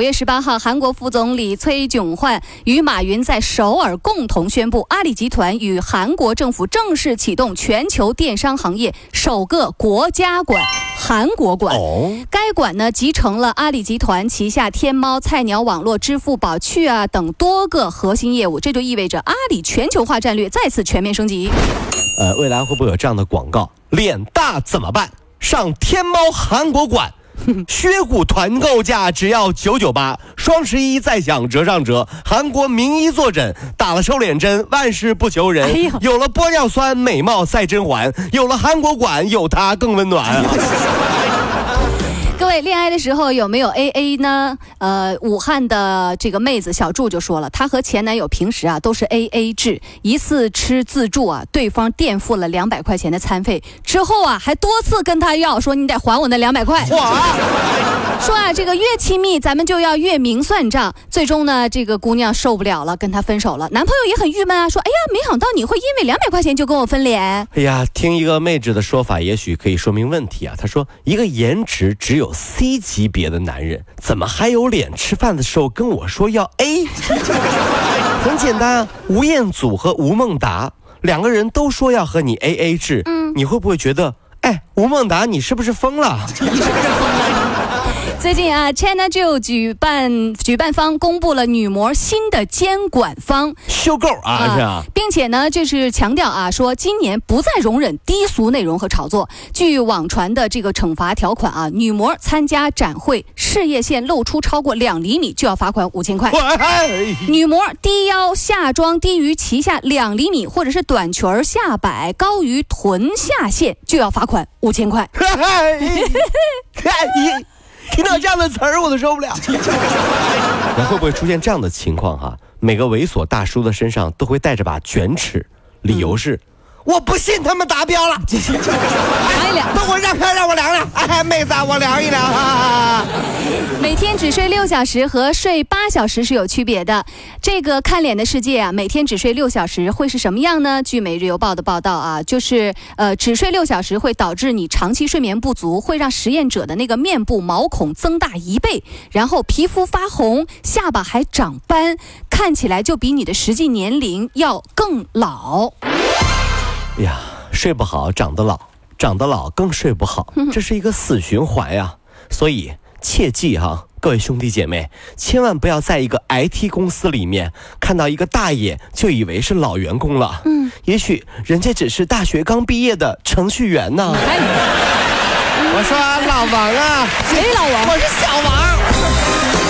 五月十八号，韩国副总理崔炯焕与马云在首尔共同宣布，阿里集团与韩国政府正式启动全球电商行业首个国家馆——韩国馆。该馆呢，集成了阿里集团旗下天猫、菜鸟网络、支付宝、趣啊等多个核心业务，这就意味着阿里全球化战略再次全面升级。呃，未来会不会有这样的广告？脸大怎么办？上天猫韩国馆。削骨团购价只要九九八，双十一再享折上折。韩国名医坐诊，打了瘦脸针，万事不求人。有了玻尿酸，美貌赛甄嬛。有了韩国馆，有它更温暖。各位恋爱的时候有没有 A A 呢？呃，武汉的这个妹子小祝就说了，她和前男友平时啊都是 A A 制，一次吃自助啊，对方垫付了两百块钱的餐费，之后啊还多次跟他要说你得还我那两百块。说啊这个越亲密咱们就要越明算账，最终呢这个姑娘受不了了，跟他分手了。男朋友也很郁闷啊，说哎呀没想到你会因为两百块钱就跟我分脸。哎呀，听一个妹子的说法，也许可以说明问题啊。她说一个颜值只有。C 级别的男人怎么还有脸吃饭的时候跟我说要 A？很简单啊，吴彦祖和吴孟达两个人都说要和你 AA 制，嗯，你会不会觉得，哎，吴孟达你是不是疯了？最近啊，China Joe 举办举办方公布了女模新的监管方，修购啊是啊，并且呢，就是强调啊，说今年不再容忍低俗内容和炒作。据网传的这个惩罚条款啊，女模参加展会，事业线露出超过两厘米就要罚款五千块；女模低腰下装低于脐下两厘米，或者是短裙下摆高于臀下线就要罚款五千块。听到这样的词儿，我都受不了。那会不会出现这样的情况哈？每个猥琐大叔的身上都会带着把卷尺，理由是。我不信他们达标了，量一量，等我让开，让我量量。哎，妹子，我量一量。每天只睡六小时和睡八小时是有区别的。这个看脸的世界啊，每天只睡六小时会是什么样呢？据《每日邮报》的报道啊，就是呃，只睡六小时会导致你长期睡眠不足，会让实验者的那个面部毛孔增大一倍，然后皮肤发红，下巴还长斑，看起来就比你的实际年龄要更老。呀，睡不好长得老，长得老更睡不好，这是一个死循环呀。所以切记哈，各位兄弟姐妹，千万不要在一个 IT 公司里面看到一个大爷就以为是老员工了。嗯，也许人家只是大学刚毕业的程序员呢。我说老王啊，谁老王？我是小王。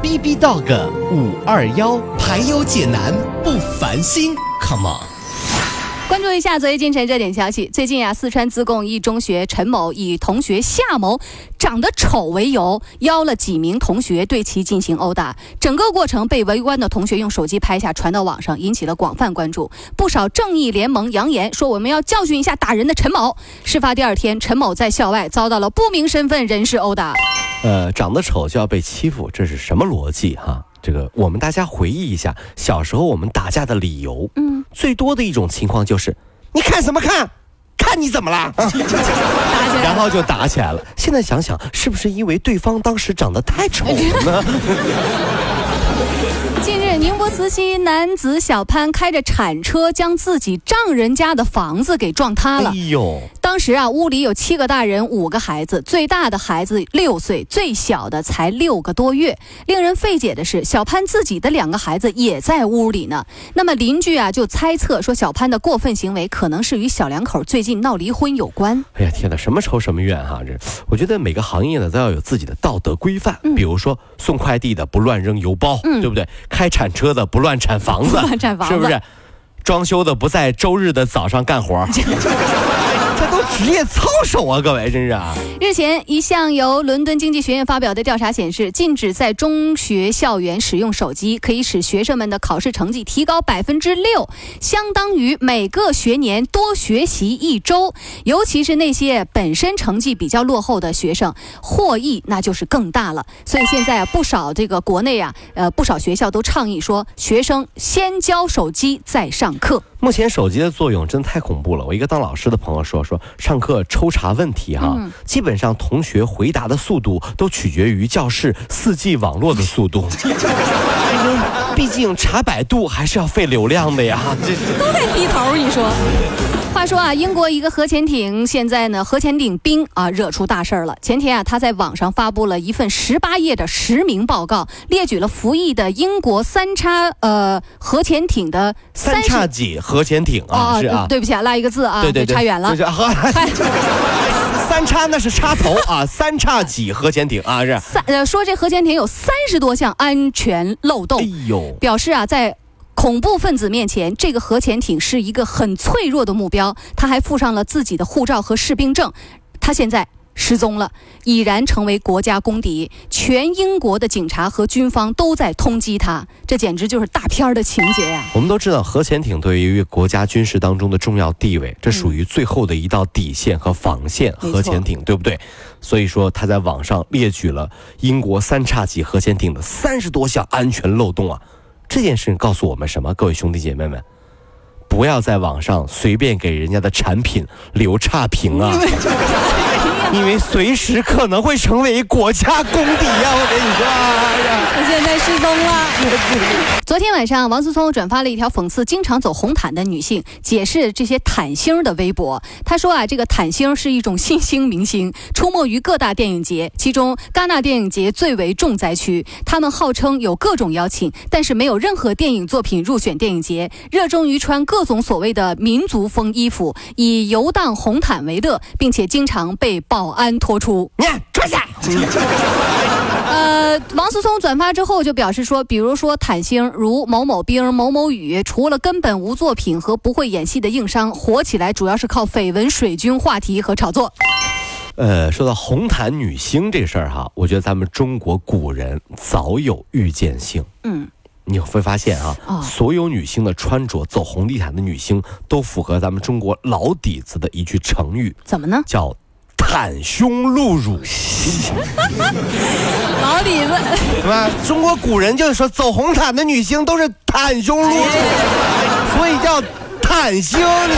B B Dog 五二幺排忧解难不烦心，Come on！关注一下昨夜今晨热点消息。最近啊，四川自贡一中学陈某以同学夏某长得丑为由，邀了几名同学对其进行殴打。整个过程被围观的同学用手机拍下，传到网上，引起了广泛关注。不少正义联盟扬言说：“我们要教训一下打人的陈某。”事发第二天，陈某在校外遭到了不明身份人士殴打。呃，长得丑就要被欺负，这是什么逻辑哈？这个我们大家回忆一下，小时候我们打架的理由，嗯，最多的一种情况就是，你看什么看？看你怎么了？然后就打起来了。现在想想，是不是因为对方当时长得太丑了呢？近日，宁波慈溪男子小潘开着铲车将自己丈人家的房子给撞塌了。哎呦！当时啊，屋里有七个大人，五个孩子，最大的孩子六岁，最小的才六个多月。令人费解的是，小潘自己的两个孩子也在屋里呢。那么邻居啊就猜测说，小潘的过分行为可能是与小两口最近闹离婚有关。哎呀天哪，什么仇什么怨哈！这我觉得每个行业呢都要有自己的道德规范，比如说送快递的不乱扔邮包，对不对？开铲车的不乱铲房子，不乱铲房子是不是？装修的不在周日的早上干活，这都职业操守啊！各位，真是啊！日前，一项由伦敦经济学院发表的调查显示，禁止在中学校园使用手机，可以使学生们的考试成绩提高百分之六，相当于每个学年多学习一周。尤其是那些本身成绩比较落后的学生，获益那就是更大了。所以现在啊，不少这个国内啊，呃，不少学校都倡议说，学生先交手机再上课。目前手机的作用真的太恐怖了。我一个当老师的朋友说，说上课抽查问题哈，基本上同学回答的速度都取决于教室四 G 网络的速度。毕竟查百度还是要费流量的呀。这都在低头，你说。话说啊，英国一个核潜艇现在呢，核潜艇兵啊惹出大事儿了。前天啊，他在网上发布了一份十八页的实名报告，列举了服役的英国三叉呃核潜艇的三叉戟核潜艇啊，是啊，对不起啊，落一个字啊，对对对，差远了。三叉那是插头啊，三叉戟核潜艇啊是。三呃说这核潜艇有三十多项安全漏洞，哎呦，表示啊在。恐怖分子面前，这个核潜艇是一个很脆弱的目标。他还附上了自己的护照和士兵证。他现在失踪了，已然成为国家公敌。全英国的警察和军方都在通缉他，这简直就是大片的情节呀！我们都知道，核潜艇对于国家军事当中的重要地位，这属于最后的一道底线和防线。核潜艇，对不对？所以说，他在网上列举了英国三叉戟核潜艇的三十多项安全漏洞啊！这件事情告诉我们什么？各位兄弟姐妹们，不要在网上随便给人家的产品留差评啊！因为随时可能会成为国家公敌呀！我跟你说，哎呀，他现在失踪了。昨天晚上，王思聪转发了一条讽刺经常走红毯的女性，解释这些毯星的微博。他说啊，这个毯星是一种新兴明星，出没于各大电影节，其中戛纳电影节最为重灾区。他们号称有各种邀请，但是没有任何电影作品入选电影节，热衷于穿各种所谓的民族风衣服，以游荡红毯为乐，并且经常被。保安拖出。呃，王思聪转发之后就表示说，比如说坦星如某某兵、某某雨，除了根本无作品和不会演戏的硬伤，火起来主要是靠绯闻、水军话题和炒作。呃，说到红毯女星这事儿哈，我觉得咱们中国古人早有预见性。嗯。你会发现啊，所有女星的穿着走红地毯的女星都符合咱们中国老底子的一句成语，怎么呢？叫。袒胸露乳，老底子，对吧？中国古人就是说，走红毯的女星都是袒胸露乳，所以叫袒胸，你